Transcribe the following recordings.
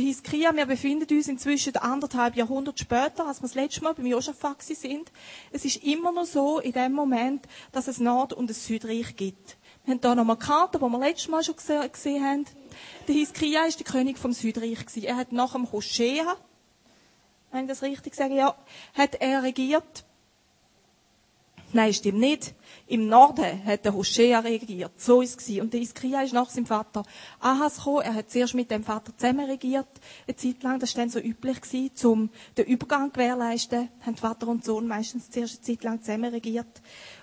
Hiskia, wir befinden uns inzwischen anderthalb Jahrhunderte später, als wir das letzte Mal beim Josaphat sind. Es ist immer noch so in dem Moment, dass es Nord- und ein Südreich gibt. Wir haben hier nochmal eine Karte, die wir letztes Mal schon gesehen haben. Der Hiskia ist der König vom Südreich Er hat nach dem Hoshea, wenn ich das richtig sage, ja, hat er regiert. Nein, stimmt nicht. Im Norden hat der Hoshea regiert. So ist es Und der Iskria ist nach seinem Vater Ahas gekommen. Er hat zuerst mit dem Vater zusammen regiert. Eine Zeit lang. Das war dann so üblich um den Übergang zu gewährleisten. Haben Vater und Sohn meistens zuerst eine Zeit lang zusammen regiert.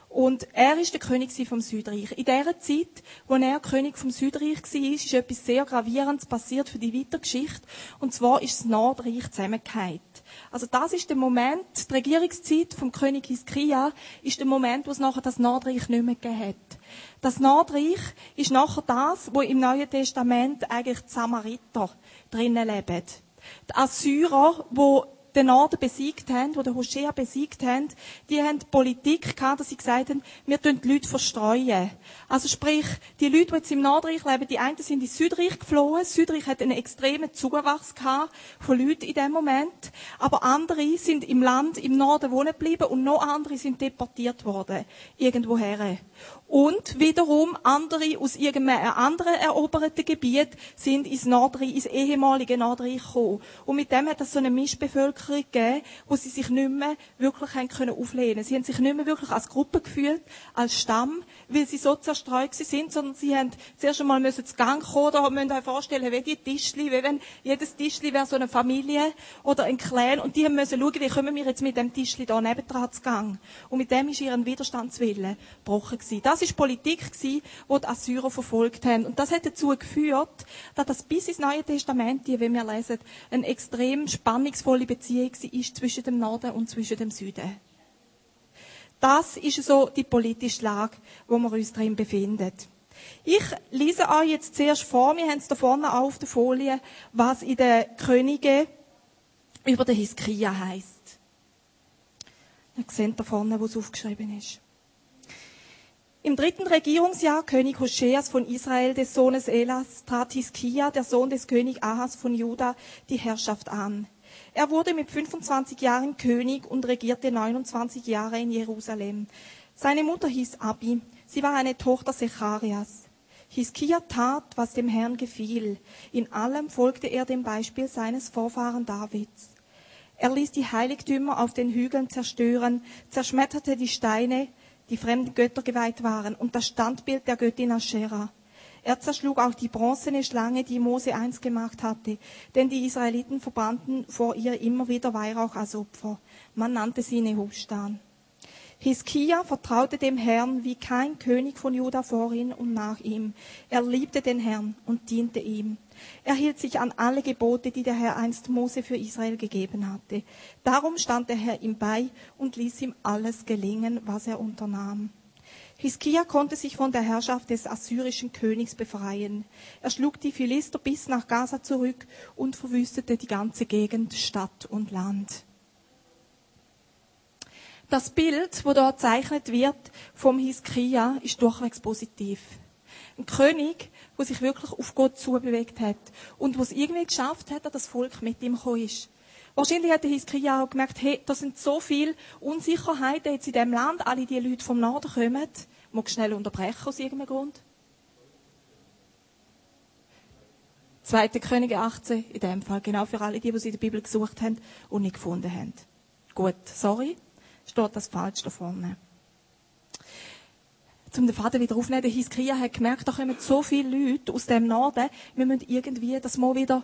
Und er ist der König vom Südreich. In der Zeit, wo er König vom Südreich war, ist etwas sehr Gravierendes passiert für die Weitergeschichte. Und zwar ist das Nordreich zusammengefallen. Also das ist der Moment, die Regierungszeit vom König Hiskia ist der Moment, wo es nachher das Nordreich nicht mehr hat. Das Nordreich ist nachher das, wo im Neuen Testament eigentlich die Samariter drinnen leben. Die Assyrer, wo den Norden besiegt haben, die den Hoshea besiegt haben, die haben die Politik gehabt, dass sie gesagt haben, wir tun die Leute verstreuen. Also sprich, die Leute, die jetzt im Nordreich leben, die einen sind ins Südreich geflohen. Südreich hat einen extremen Zuwachs gehabt von Leuten in dem Moment. Aber andere sind im Land, im Norden wohnen geblieben und noch andere sind deportiert worden. Irgendwoher. Und wiederum andere aus irgendeinem anderen eroberten Gebiet sind ins Nordreich, ins ehemalige Nordreich gekommen. Und mit dem hat es so eine Mischbevölkerung gegeben, wo sie sich nicht mehr wirklich haben können auflehnen. Sie haben sich nicht mehr wirklich als Gruppe gefühlt, als Stamm, weil sie so zerstreut sind, sondern sie haben zuerst einmal müssen zu Gang kommen, da müsst ihr euch vorstellen, wie die Tischli, wie wenn jedes Tischli wäre so eine Familie oder ein Clan und die haben müssen schauen, wie kommen wir jetzt mit dem Tischli da nebendran zu Gang. Und mit dem ist ihren Widerstandswille gebrochen gewesen. Das ist Politik gewesen, die die Assyrer verfolgt haben. Und das hat dazu geführt, dass das bis ins Neue Testament, wie wir lesen, eine extrem spannungsvolle Beziehung ist zwischen dem Norden und zwischen dem Süden. Das ist so die politische Lage, wo wir uns drin befinden. Ich lese euch jetzt zuerst vor, wir haben es da vorne auf der Folie, was in den Königen über den Hiskia heißt. Ihr seht da vorne, wo es aufgeschrieben ist. Im dritten Regierungsjahr König Hoscheas von Israel, des Sohnes Elas, trat Hiskia, der Sohn des König Ahas von Juda, die Herrschaft an. Er wurde mit 25 Jahren König und regierte 29 Jahre in Jerusalem. Seine Mutter hieß Abi. Sie war eine Tochter Secharias. Hiskia tat, was dem Herrn gefiel. In allem folgte er dem Beispiel seines Vorfahren Davids. Er ließ die Heiligtümer auf den Hügeln zerstören, zerschmetterte die Steine, die fremden Götter geweiht waren, und das Standbild der Göttin Aschera. Er zerschlug auch die bronzene Schlange, die Mose einst gemacht hatte, denn die Israeliten verbanden vor ihr immer wieder Weihrauch als Opfer. Man nannte sie Nehustan. Hiskia vertraute dem Herrn wie kein König von Juda vor ihm und nach ihm. Er liebte den Herrn und diente ihm. Er hielt sich an alle Gebote, die der Herr einst Mose für Israel gegeben hatte. Darum stand der Herr ihm bei und ließ ihm alles gelingen, was er unternahm. Hiskia konnte sich von der Herrschaft des assyrischen Königs befreien. Er schlug die Philister bis nach Gaza zurück und verwüstete die ganze Gegend, Stadt und Land. Das Bild, wo dort gezeichnet wird vom Hiskia, ist durchwegs positiv. Ein König, der sich wirklich auf Gott zubewegt hat und was irgendwie geschafft hat, dass das Volk mit ihm gekommen ist. Wahrscheinlich hat der Hiskia auch gemerkt, hey, da sind so viele Unsicherheiten jetzt in diesem Land, alle die Leute vom Norden kommen. Muss schnell unterbrechen aus irgendeinem Grund. Zweite Könige 18, in dem Fall, genau für alle die, die sie in der Bibel gesucht haben und nicht gefunden haben. Gut, sorry, steht das falsch da vorne zum den Vater wieder aufnehmen. Der Hiskia hat gemerkt, da kommen so viele Leute aus dem Norden. Wir müssen irgendwie das mal wieder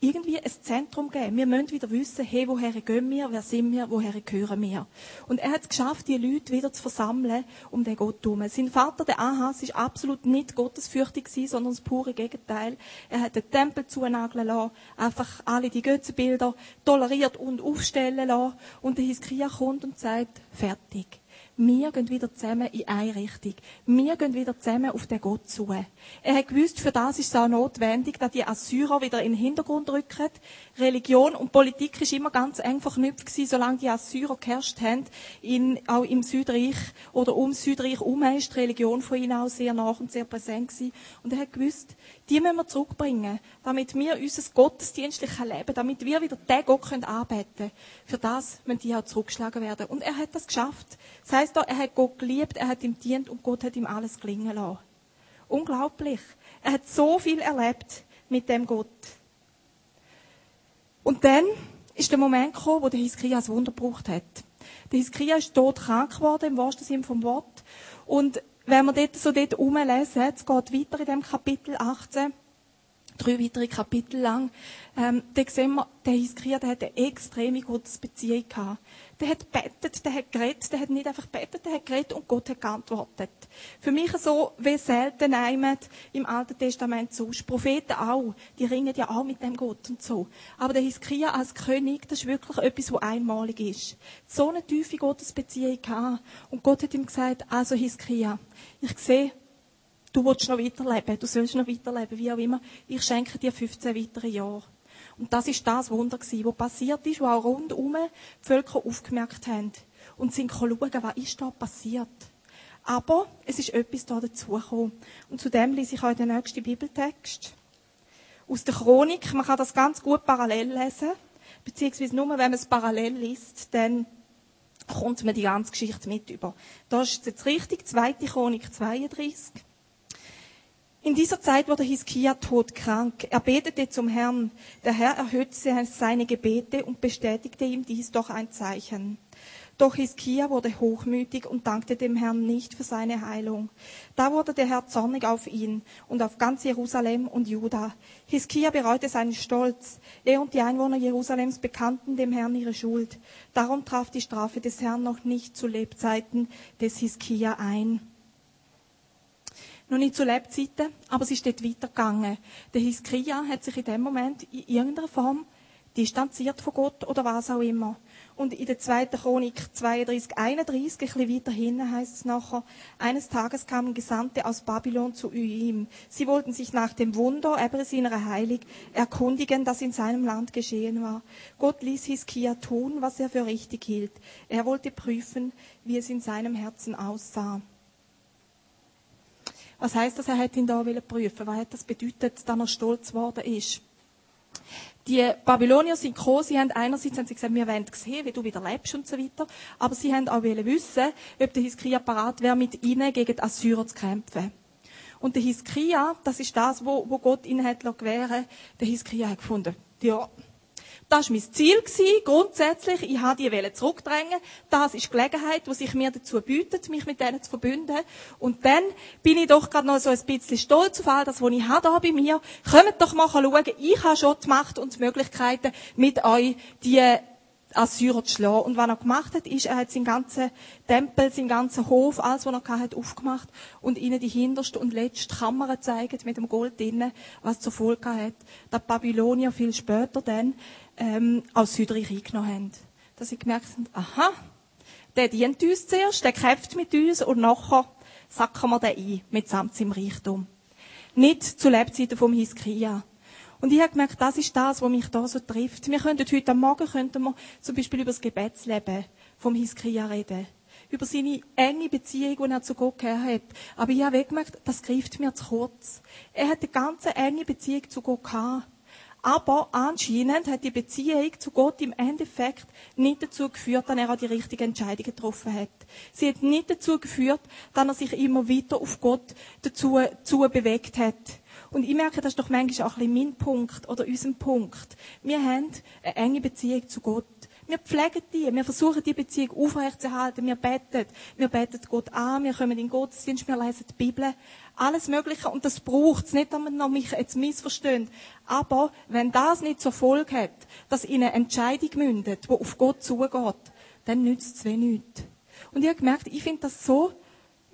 irgendwie ein Zentrum geben. Wir müssen wieder wissen, hey, woher gehen wir, wer sind wir, woher gehören wir. Und er hat es geschafft, die Leute wieder zu versammeln um den Gott herum. Sein Vater, der Ahas, ist absolut nicht gottesfürchtig gewesen, sondern das pure Gegenteil. Er hat den Tempel zunageln lassen, einfach alle die Götzenbilder toleriert und aufstellen lassen. Und der Hiskia kommt und sagt, fertig wir gehen wieder zusammen in eine Richtung. Wir gehen wieder zusammen auf den Gott zu. Er hat gewusst, für das ist es auch notwendig, dass die Assyrer wieder in den Hintergrund rücken. Religion und Politik ist immer ganz eng verknüpft gewesen, solange die Assyrer geherrscht haben, in, auch im Südreich oder um Südreich herum ist die Religion von ihnen auch sehr nach und sehr präsent gewesen. Und er hat gewusst, die müssen wir zurückbringen, damit wir unser gottesdienstliches Leben, damit wir wieder den Gott können anbeten können. Für das müssen die auch zurückgeschlagen werden. Und er hat das geschafft. Das heisst, er hat Gott geliebt, er hat ihm dient und Gott hat ihm alles gelingen lassen. Unglaublich. Er hat so viel erlebt mit dem Gott. Und dann ist der Moment gekommen, wo der Hiskia ein Wunder gebraucht hat. Der Hiskia ist tot krank geworden, im wahrsten Sinne vom Wort. Und wenn wir dort so dort rumlesen, es geht weiter in dem Kapitel 18, drei weitere Kapitel lang, ähm, da sehen wir, der Hiskia, der hat eine extreme Gottesbeziehung gehabt. Der hat bettet, der hat geredet, der hat nicht einfach bettet, der hat geredet und Gott hat geantwortet. Für mich so, wie selten einmal im Alten Testament so. Propheten auch, die ringen ja auch mit dem Gott und so. Aber der Hiskia als König, das ist wirklich etwas, was einmalig ist. So eine tiefe Gottesbeziehung gehabt. Und Gott hat ihm gesagt, also Hiskia, ich sehe, du willst noch weiterleben, du sollst noch weiterleben, wie auch immer. Ich schenke dir 15 weitere Jahre. Und das ist das Wunder gewesen, was passiert ist, wo auch rundum die Völker aufgemerkt haben und sind schauen, was ist da passiert. Aber es ist etwas da dazugekommen. Und zu dem lese ich euch den nächsten Bibeltext. Aus der Chronik. Man kann das ganz gut parallel lesen. Beziehungsweise nur, wenn man es parallel liest, dann kommt man die ganze Geschichte mit über. Da ist jetzt richtig, zweite Chronik 32. In dieser Zeit wurde Hiskia todkrank. Er betete zum Herrn. Der Herr erhöhte seine Gebete und bestätigte ihm dies durch ein Zeichen. Doch Hiskia wurde hochmütig und dankte dem Herrn nicht für seine Heilung. Da wurde der Herr zornig auf ihn und auf ganz Jerusalem und Juda. Hiskia bereute seinen Stolz. Er und die Einwohner Jerusalems bekannten dem Herrn ihre Schuld. Darum traf die Strafe des Herrn noch nicht zu Lebzeiten des Hiskia ein noch nicht zu Lebzeiten, aber es ist dort weitergegangen. Der Hiskia hat sich in dem Moment in irgendeiner Form distanziert von Gott oder was auch immer. Und in der zweiten Chronik 32, 31, ein bisschen weiter hinten heißt es nachher, eines Tages kamen Gesandte aus Babylon zu ihm. Sie wollten sich nach dem Wunder, eben seiner Heilig, erkundigen, das in seinem Land geschehen war. Gott ließ Hiskia tun, was er für richtig hielt. Er wollte prüfen, wie es in seinem Herzen aussah. Was heißt das, er hat ihn da prüfen Was hat das bedeutet, dass er stolz geworden ist? Die Babylonier sind gekommen, sie haben einerseits haben sie gesagt, wir wollen sehen, wie du wieder lebst und so weiter, aber sie haben auch wissen, ob der Hiskia parat wäre, mit ihnen gegen die Assyrer zu kämpfen. Und der Hiskia, das ist das, wo, wo Gott ihnen hat gewähren Der Hiskia hat gefunden, ja, das war mein Ziel. Grundsätzlich, ich habe die zurückdrängen. Das ist die Gelegenheit, die sich mir dazu bietet, mich mit denen zu verbünden. Und dann bin ich doch gerade noch so ein bisschen stolz auf all das, was ich habe hier bei mir. Kommt doch mal schauen. Ich habe schon die Macht und die Möglichkeiten, mit euch die Assyrer zu schlagen. Und was er gemacht hat, ist, er hat seinen ganzen Tempel, seinen ganzen Hof, alles, was er hatte, aufgemacht und ihnen die hinterste und letzte Kammer gezeigt mit dem Gold drinnen, was zur Folge hat, dass die Babylonier viel später dann ähm, aus Südreich eingenommen haben. Dass sie gemerkt haben, aha, der dient uns zuerst, der kämpft mit uns und nachher sacken wir den ein, mitsamt seinem Reichtum. Nicht zu Lebzeiten vom Hiskia. Und ich habe gemerkt, das ist das, was mich da so trifft. Wir könnten heute Morgen könnten wir zum Beispiel über das Gebetsleben vom Hiskia reden. Über seine enge Beziehung, die er zu Gott gehabt hat. Aber ich habe gemerkt, das greift mir zu kurz. Er hat eine ganz enge Beziehung zu Gott gehabt. Aber anscheinend hat die Beziehung zu Gott im Endeffekt nicht dazu geführt, dass er auch die richtigen Entscheidungen getroffen hat. Sie hat nicht dazu geführt, dass er sich immer weiter auf Gott dazu, dazu bewegt hat. Und ich merke, das ist doch manchmal auch ein bisschen mein Punkt oder unser Punkt. Wir haben eine enge Beziehung zu Gott. Wir pflegen die, wir versuchen die Beziehung aufrechtzuerhalten, wir beten, wir beten Gott an, wir kommen in Gottesdienst, wir lesen die Bibel, alles Mögliche und das braucht es nicht, damit man mich jetzt missversteht. Aber wenn das nicht zur Folge hat, dass in eine Entscheidung mündet, die auf Gott zugeht, dann nützt es wenig. Und ich habe gemerkt, ich finde das so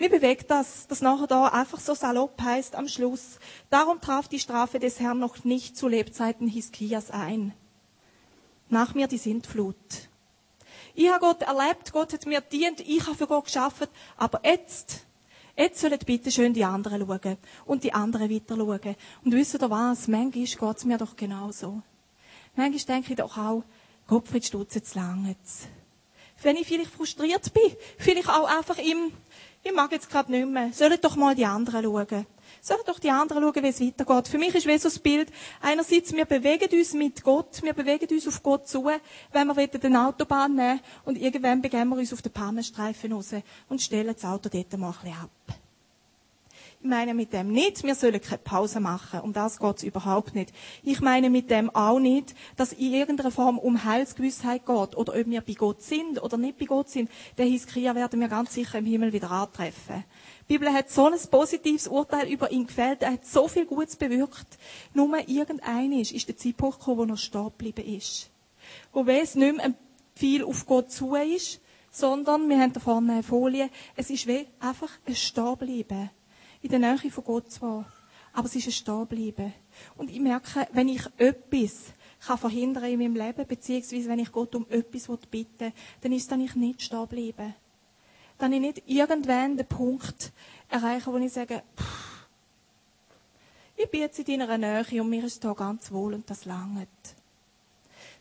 mir bewegt das, dass nachher da einfach so salopp heißt am Schluss. Darum traf die Strafe des Herrn noch nicht zu Lebzeiten Hiskias ein. Nach mir die Sintflut. Ich habe Gott erlebt, Gott hat mir dient, ich habe für Gott geschafft, aber jetzt, jetzt sollen bitte schön die anderen schauen und die anderen weiter schauen. Und wisst ihr was? Manchmal geht es mir doch genauso. Manchmal denke ich doch auch, Gottfried Stutz, jetzt lang jetzt. Wenn ich vielleicht frustriert bin, vielleicht auch einfach im, ich mag jetzt gerade nicht mehr, sollen doch mal die anderen schauen. Sollen doch die anderen schauen, wie es weitergeht. Für mich ist wie so das Bild, einerseits, wir bewegen uns mit Gott, wir bewegen uns auf Gott zu, wenn wir den Autobahn nehmen und irgendwann begeben wir uns auf den Pannenstreifen raus und stellen das Auto dort mal ein bisschen ab. Ich meine mit dem nicht, wir sollen keine Pause machen. Um das geht's überhaupt nicht. Ich meine mit dem auch nicht, dass in irgendeiner Form um Heilsgewissheit geht. Oder ob wir bei Gott sind oder nicht bei Gott sind. Den Hiskia werden wir ganz sicher im Himmel wieder antreffen. Die Bibel hat so ein positives Urteil über ihn gefällt. Er hat so viel Gutes bewirkt. Nur irgendein ist, ist der Zeitpunkt gekommen, wo er stehen geblieben ist. Wo es nicht mehr viel auf Gott zu ist, sondern, wir haben da vorne eine Folie, es ist wie einfach ein Stehenbleiben in der Nähe von Gott zwar, aber es ist ein Stehenbleiben. Und ich merke, wenn ich etwas kann verhindern in meinem Leben, beziehungsweise wenn ich Gott um etwas bitten will, dann ist es, ich nicht stehen bleibe. Dann ich nicht irgendwann den Punkt erreiche, wo ich sage, pff, ich bin jetzt in deiner Nähe und mir ist da ganz wohl und das langt.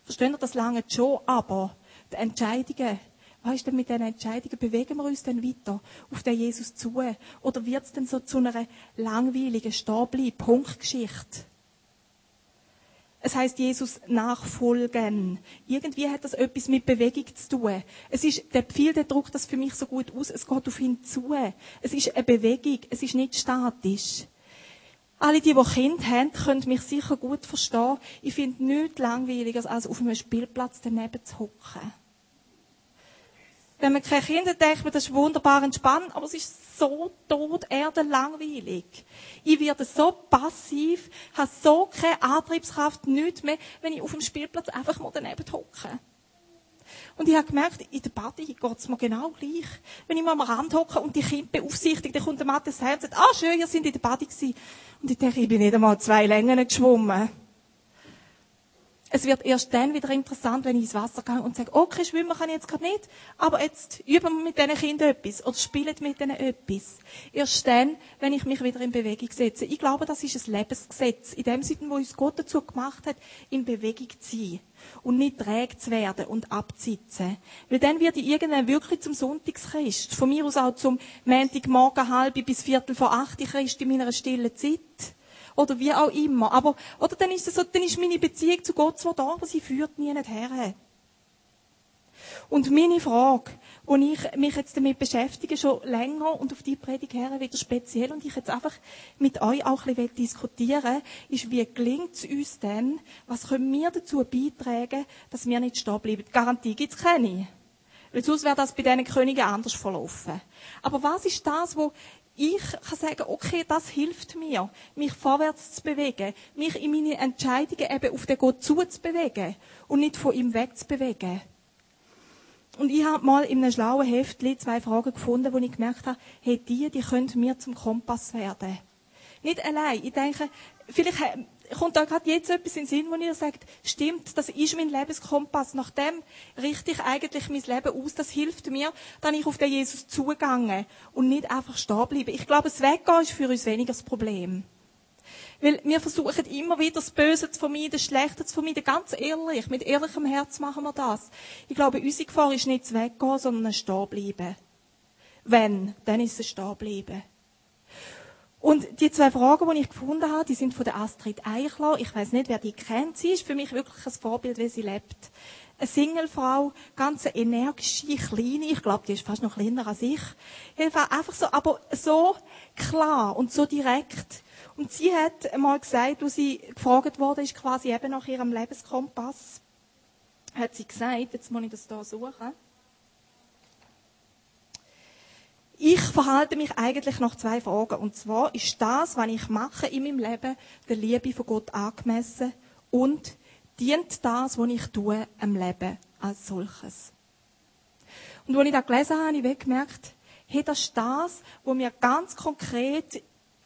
Verstehen ihr, das langt schon, aber die Entscheidungen, was ist denn mit diesen Entscheidungen? Bewegen wir uns denn weiter auf den Jesus zu? Oder wird es denn so zu einer langweiligen, stablen Punktgeschichte? Es heißt Jesus nachfolgen. Irgendwie hat das etwas mit Bewegung zu tun. Es ist, der Pfeil, der druckt das für mich so gut aus. Es geht auf ihn zu. Es ist eine Bewegung. Es ist nicht statisch. Alle, die, die Kinder haben, können mich sicher gut verstehen. Ich finde nichts langweiliger, als auf einem Spielplatz daneben zu hocken. Wenn man keine Kinder denkt man, das ist wunderbar entspannt, aber es ist so tot. Ich werde so passiv, habe so keine Antriebskraft, nichts mehr, wenn ich auf dem Spielplatz einfach mal daneben hocke. Und ich habe gemerkt, in der Party es mir genau gleich. Wenn ich mal am Rand hocke und die Kinder beaufsichtige, dann kommt der Mathe her und sagt, ah, schön, ihr seid in der Party gewesen. Und ich denke, ich bin nicht einmal zwei Längen geschwommen. Es wird erst dann wieder interessant, wenn ich ins Wasser gehe und sage, okay, schwimmen kann ich jetzt gerade nicht, aber jetzt üben wir mit diesen Kindern etwas oder spielen mit ihnen etwas. Erst dann, wenn ich mich wieder in Bewegung setze. Ich glaube, das ist ein Lebensgesetz. In dem Sinne, wo uns Gott dazu gemacht hat, in Bewegung zu sein. Und nicht träge zu werden und abzusitzen. Weil dann werde ich irgendwann wirklich zum Sonntagschrist. Von mir aus auch zum Montagmorgen halb bis Viertel vor acht Christ in meiner stillen Zeit oder wie auch immer. Aber, oder dann ist es so, dann ist meine Beziehung zu Gott zwar da, aber sie führt nie nicht her. Und meine Frage, wo ich mich jetzt damit beschäftige, schon länger und auf die Predigt her wieder speziell und ich jetzt einfach mit euch auch ein bisschen diskutieren ist, wie gelingt es uns denn, was können wir dazu beitragen, dass wir nicht stehen bleiben? Garantie gibt es keine. Weil sonst wäre das bei diesen Königen anders verlaufen. Aber was ist das, wo ich kann sagen, okay, das hilft mir, mich vorwärts zu bewegen, mich in meine Entscheidungen eben auf den Gott zuzubewegen und nicht von ihm wegzubewegen. Und ich habe mal in einem schlauen Heftli zwei Fragen gefunden, wo ich gemerkt habe, hey, die, die können mir zum Kompass werden. Nicht allein. Ich denke, vielleicht kommt da gerade jetzt etwas in den Sinn, wo ihr sagt, stimmt, das ist mein Lebenskompass. Nach dem richte ich eigentlich mein Leben aus. Das hilft mir, dann ich auf den Jesus zugegangen und nicht einfach stehen bleiben. Ich glaube, das Weggehen ist für uns weniger das Problem. Weil wir versuchen immer wieder das Böse zu vermeiden, das Schlechte zu vermeiden. Ganz ehrlich, mit ehrlichem Herz machen wir das. Ich glaube, unsere Gefahr ist nicht das Weggehen, sondern ein Stehen bleiben. Wenn, dann ist es Stehen bleiben. Und die zwei Fragen, die ich gefunden habe, die sind von der Astrid Eichler. Ich weiß nicht, wer die kennt. Sie ist für mich wirklich ein Vorbild, wie sie lebt. Eine Singlefrau, ganz eine energische, kleine, ich glaube, die ist fast noch kleiner als ich. Einfach so, aber so klar und so direkt. Und sie hat einmal gesagt, wo sie gefragt wurde, ist quasi eben nach ihrem Lebenskompass, hat sie gesagt, jetzt muss ich das hier suchen, ich verhalte mich eigentlich nach zwei Fragen. Und zwar ist das, was ich mache in meinem Leben, der Liebe von Gott angemessen und dient das, was ich tue, am Leben als solches. Und als ich das gelesen habe, habe ich gemerkt, hey, das ist das, was mir ganz konkret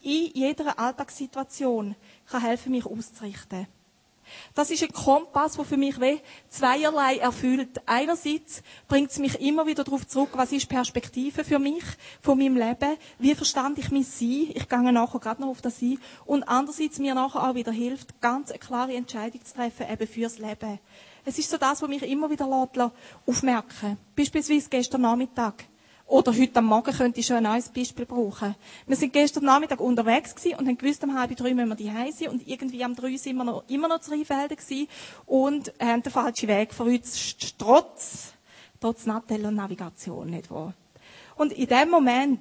in jeder Alltagssituation kann helfen, mich auszurichten. Das ist ein Kompass, der für mich zweierlei erfüllt. Einerseits bringt es mich immer wieder darauf zurück, was ist Perspektive für mich, von meinem Leben, wie verstand ich mein Sein, ich gehe nachher gerade noch auf das Sein, und andererseits mir nachher auch wieder hilft, ganz eine klare Entscheidung zu treffen, eben fürs Leben. Es ist so das, was mich immer wieder aufmerken Beispielsweise gestern Nachmittag. Oder heute am Morgen könnte ich schon ein neues Beispiel brauchen. Wir sind gestern Nachmittag unterwegs gewesen und haben gewusst, um halb drei müssen wir die sein und irgendwie am drei sind wir noch, immer noch zu Rheinfelden gewesen und haben den falschen Weg verrutscht, trotz, trotz Nattel und Navigation, nicht wahr? Und in dem Moment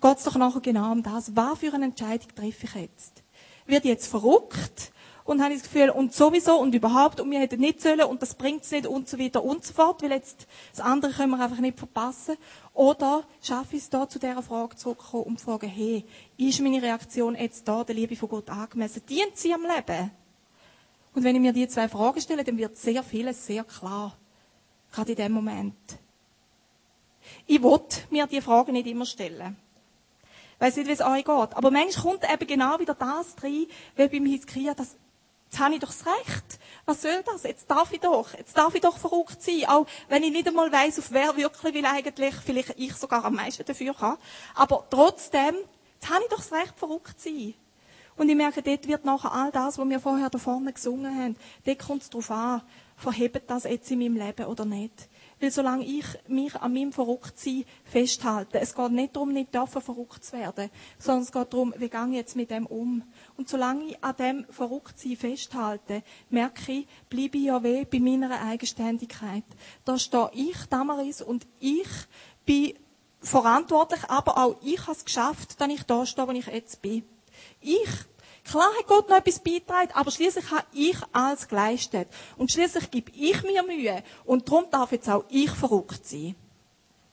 geht es doch nachher genau um das. Was für eine Entscheidung treffe ich jetzt? Wird jetzt verrückt? Und habe das Gefühl, und sowieso und überhaupt, und wir hätten nicht sollen, und das bringt es nicht, und so weiter und so fort, weil jetzt das andere können wir einfach nicht verpassen. Oder schaffe ich es da, zu dieser Frage zurückzukommen und zu fragen, hey, ist meine Reaktion jetzt da der Liebe von Gott angemessen? Dient sie am Leben? Und wenn ich mir die zwei Fragen stelle, dann wird sehr vieles sehr klar. Gerade in dem Moment. Ich will mir die Fragen nicht immer stellen. Ich weiss nicht, wie es euch geht. Aber manchmal kommt eben genau wieder das rein, wie beim Hiskia, dass Jetzt habe ich doch das Recht. Was soll das? Jetzt darf ich doch. Jetzt darf ich doch verrückt sein. Auch wenn ich nicht einmal weiss, auf wer wirklich will eigentlich, vielleicht ich sogar am meisten dafür kann. Aber trotzdem, jetzt habe ich doch das Recht, verrückt zu sein. Und ich merke, dort wird nachher all das, was wir vorher da vorne gesungen haben, dort kommt es darauf an, verhebt das jetzt in meinem Leben oder nicht. Weil solange ich mich an meinem Verrücktsein festhalte, es geht nicht darum, nicht dürfen verrückt zu werden, sondern es geht darum, wie gehe ich jetzt mit dem um. Und solange ich an dem Verrücktsein festhalte, merke ich, bleibe ich ja weh bei meiner Eigenständigkeit. Da stehe ich, Damaris, und ich bin verantwortlich, aber auch ich habe es geschafft, dass ich da stehe, wo ich jetzt bin. Ich Klar hat Gott noch etwas beitragen, aber schließlich habe ich alles geleistet. Und schließlich gebe ich mir Mühe. Und darum darf jetzt auch ich verrückt sein.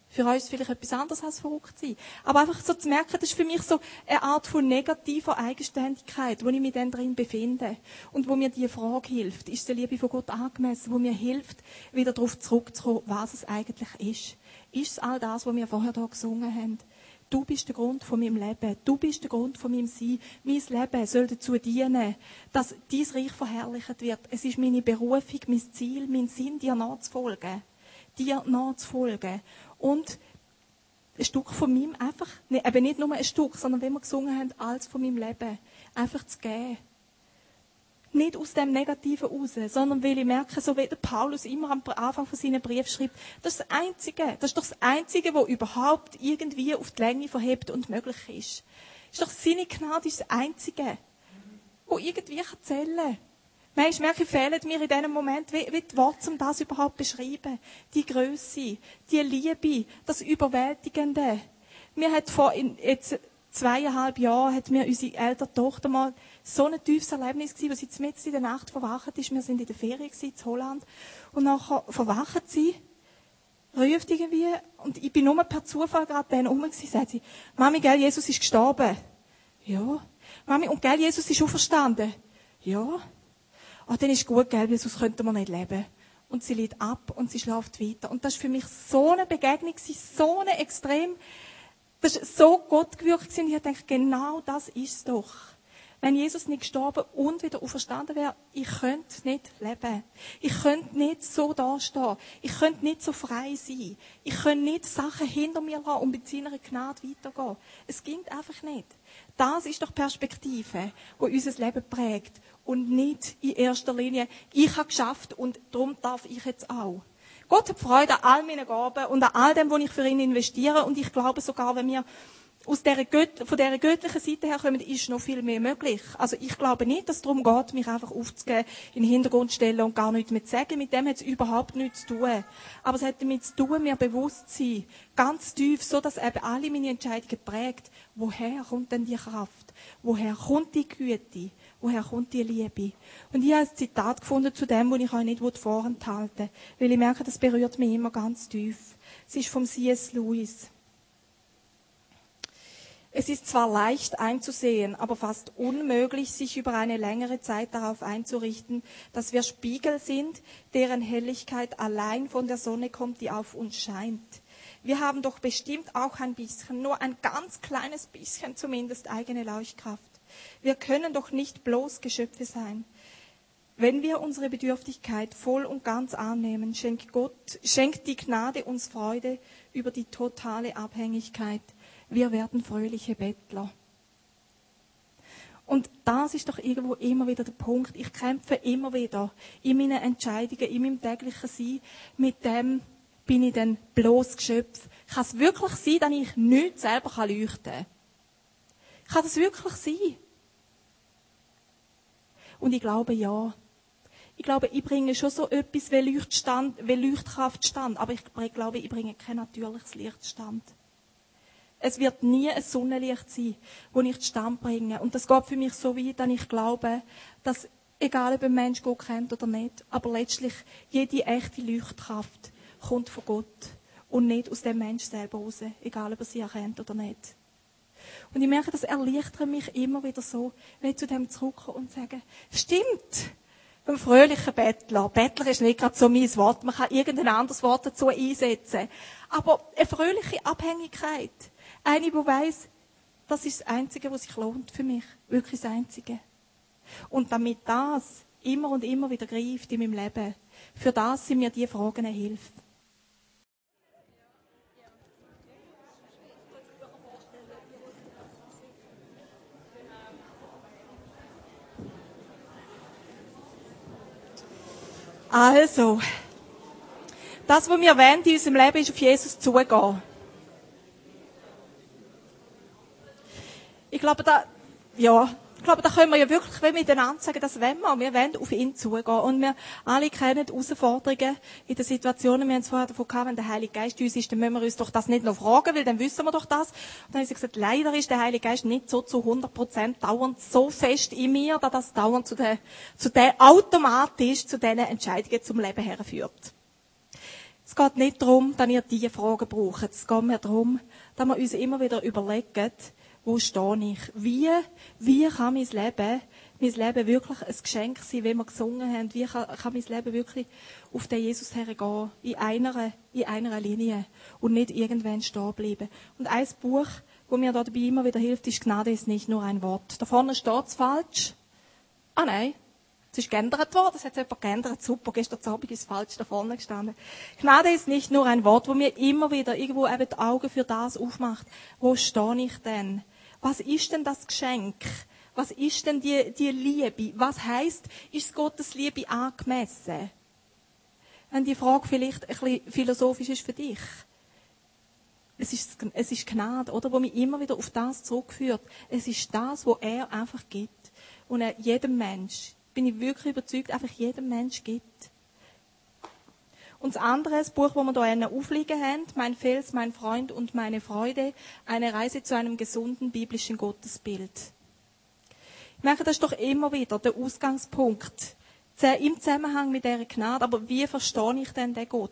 Für es vielleicht etwas anderes als verrückt sein. Aber einfach so zu merken, das ist für mich so eine Art von negativer Eigenständigkeit, wo ich mich dann drin befinde. Und wo mir die Frage hilft, ist die Liebe von Gott angemessen, wo mir hilft, wieder darauf zurückzukommen, was es eigentlich ist. Ist es all das, was wir vorher hier gesungen haben? Du bist der Grund von meinem Leben. Du bist der Grund von meinem Sein. Mein Leben soll dazu dienen, dass dein Reich verherrlicht wird. Es ist meine Berufung, mein Ziel, mein Sinn, dir nachzufolgen. Dir nachzufolgen. Und ein Stück von meinem einfach, eben nicht nur ein Stück, sondern wenn wir gesungen haben, alles von meinem Leben einfach zu geben. Nicht aus dem Negativen raus, sondern weil ich merke, so wie der Paulus immer am Anfang von seinen Brief schreibt, das ist das Einzige, das ist doch das Einzige, was überhaupt irgendwie auf die Länge verhebt und möglich ist. Ist doch seine Gnade, ist das Einzige, wo irgendwie zählen kann. Manchmal merke fehlen mir in diesem Moment wie, wie die Worte, um das überhaupt beschreiben. Die Größe, die Liebe, das Überwältigende. Mir hat vor jetzt zweieinhalb Jahren hat mir unsere ältere Tochter mal so ein tiefes Erlebnis gewesen, wo sie mitten in der Nacht verwacht ist. Wir sind in der Ferien gewesen, in Holland. Und nachher verwacht sie, ruft irgendwie, und ich bin nur per Zufall gerade dann rum gewesen, sagt sie, Mami, gell, Jesus ist gestorben. Ja. Mami, und gell, Jesus ist auferstanden. Ja. Ah, dann ist gut, gell, Jesus könnte man nicht leben. Und sie liegt ab und sie schläft weiter. Und das ist für mich so eine Begegnung, so eine extrem, das ist so Gott gewirkt und ich gedacht, genau das ist es doch. Wenn Jesus nicht gestorben und wieder auferstanden wäre, ich könnte nicht leben. Ich könnte nicht so dastehen. Ich könnte nicht so frei sein. Ich könnte nicht Sachen hinter mir lassen und mit seiner Gnade weitergehen. Es ging einfach nicht. Das ist doch Perspektive, wo unser Leben prägt. Und nicht in erster Linie, ich habe geschafft und darum darf ich jetzt auch. Gott hat Freude an all meinen Gaben und an all dem, was ich für ihn investiere. Und ich glaube sogar, wenn wir aus der Göt von dieser göttlichen Seite her kommen, ist noch viel mehr möglich. Also ich glaube nicht, dass es darum geht, mich einfach aufzugeben, in den Hintergrund zu stellen und gar nichts mehr zu sagen. Mit dem hat es überhaupt nichts zu tun. Aber es hat damit zu tun, mir bewusst zu sein, ganz tief, so dass eben alle meine Entscheidungen prägt. Woher kommt denn die Kraft? Woher kommt die Güte? Woher kommt die Liebe? Und ich habe ein Zitat gefunden zu dem, wo ich euch nicht vorenthalten will, weil ich merke, das berührt mich immer ganz tief. Es ist vom C.S. Lewis. Es ist zwar leicht einzusehen, aber fast unmöglich, sich über eine längere Zeit darauf einzurichten, dass wir Spiegel sind, deren Helligkeit allein von der Sonne kommt, die auf uns scheint. Wir haben doch bestimmt auch ein bisschen, nur ein ganz kleines bisschen zumindest eigene Leuchtkraft. Wir können doch nicht bloß Geschöpfe sein. Wenn wir unsere Bedürftigkeit voll und ganz annehmen, schenkt Gott, schenkt die Gnade uns Freude über die totale Abhängigkeit. Wir werden fröhliche Bettler. Und das ist doch irgendwo immer wieder der Punkt. Ich kämpfe immer wieder in meinen Entscheidungen, in meinem täglichen Sein mit dem, bin ich denn bloß Geschöpf? Kann es wirklich sein, dass ich nichts selber leuchten kann? Kann das wirklich sein? Und ich glaube, ja. Ich glaube, ich bringe schon so etwas wie, Leuchtstand, wie Leuchtkraft stand, aber ich glaube, ich bringe kein natürliches Lichtstand. Es wird nie ein Sonnenlicht sein, wo ich Stand bringe. Und das geht für mich so weit, dass ich glaube, dass, egal ob ein Mensch Gott kennt oder nicht, aber letztlich jede echte Leuchtkraft kommt von Gott und nicht aus dem Mensch selber raus, egal ob er sie erkennt oder nicht. Und ich merke, das erleichtert mich immer wieder so, wenn ich zu dem zurückkomme und sage, stimmt, beim fröhlichen Bettler. Bettler ist nicht gerade so mein Wort. Man kann irgendein anderes Wort dazu einsetzen. Aber eine fröhliche Abhängigkeit. Eine, die weiss, das ist das Einzige, was sich lohnt für mich. Wirklich das Einzige. Und damit das immer und immer wieder greift in meinem Leben, für das sind mir die Fragen eine Hilfe. Also, das, was wir wollen in unserem Leben, ist auf Jesus zugehen. Ich glaube, da, ja, glaube, da können wir ja wirklich miteinander sagen, das wollen wir. Wir wollen auf ihn zugehen. Und wir alle kennen die Herausforderungen in den Situationen. Wir haben es vorher davon gehabt, wenn der Heilige Geist uns ist, dann müssen wir uns doch das nicht noch fragen, weil dann wissen wir doch das. Und dann haben sie gesagt, leider ist der Heilige Geist nicht so zu 100 Prozent dauernd so fest in mir, dass das dauernd zu der, zu der, automatisch zu diesen Entscheidungen zum Leben herführt. Es geht nicht darum, dass ihr diese Fragen braucht. Es geht mir darum, dass wir uns immer wieder überlegen, wo stehe ich? Wie, wie kann mein Leben, mein Leben wirklich ein Geschenk sein, wie wir gesungen haben? Wie kann, kann mein Leben wirklich auf den Jesus hergehen? In einer, in einer Linie. Und nicht irgendwann stehen bleiben. Und ein Buch, wo mir dabei immer wieder hilft, ist Gnade ist nicht nur ein Wort. Da vorne steht es falsch. Ah nein. Es ist geändert worden, das hat jemand geändert. Super, gestern Abend ist falsch da vorne gestanden. Gnade ist nicht nur ein Wort, wo mir immer wieder irgendwo eben die Augen für das aufmacht. Wo stehe ich denn? Was ist denn das Geschenk? Was ist denn die, die Liebe? Was heißt, ist Gottes Liebe angemessen? Wenn die Frage vielleicht ein bisschen philosophisch ist für dich. Es ist, es ist Gnade, oder? Wo mich immer wieder auf das zurückführt. Es ist das, wo er einfach gibt. Und er jedem Mensch, bin ich wirklich überzeugt, einfach jedem Mensch gibt. Und das andere, das Buch, wo wir hier aufliegen haben, Mein Fels, mein Freund und meine Freude, eine Reise zu einem gesunden biblischen Gottesbild. Ich merke, das ist doch immer wieder der Ausgangspunkt. Im Zusammenhang mit dieser Gnade. Aber wie verstehe ich denn den Gott?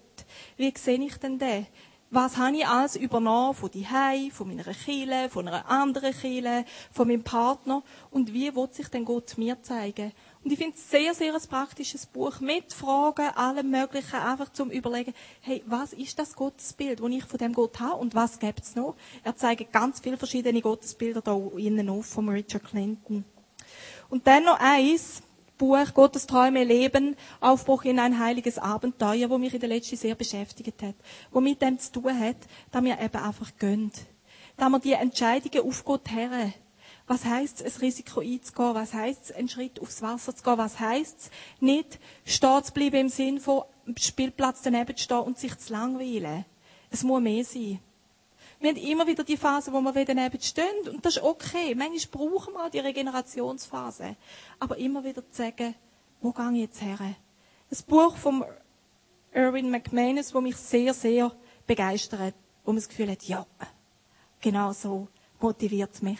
Wie sehe ich denn den? Was habe ich alles übernommen von Hei, von meiner Kille, von einer anderen Kille, von meinem Partner? Und wie wird sich denn Gott mir zeigen? Und ich finde es sehr, sehr ein praktisches Buch mit Fragen, allem Möglichen, einfach zum Überlegen, hey, was ist das Gottesbild, das ich von dem Gott habe und was gibt es noch? Er zeigt ganz viele verschiedene Gottesbilder da innen auf von Richard Clinton. Und dann noch eins, Buch Gottes Träume leben, Aufbruch in ein heiliges Abenteuer, wo mich in der letzten sehr beschäftigt hat, wo mit dem zu tun hat, dass wir eben einfach gönnt. Da wir die Entscheidungen auf Gott her was heißt es, ein Risiko einzugehen? Was heißt es, einen Schritt aufs Wasser zu gehen? Was heißt es, nicht stehen zu bleiben im Sinn von Spielplatz daneben zu stehen und sich zu langweilen? Es muss mehr sein. Wir haben immer wieder die Phase, wo wir wieder daneben stehen. Und das ist okay. Manchmal brauchen wir die Regenerationsphase. Aber immer wieder zu sagen, wo gehe ich jetzt her? Ein Buch von Erwin McManus, das mich sehr, sehr begeistert, wo man das Gefühl hat, ja, genau so motiviert es mich.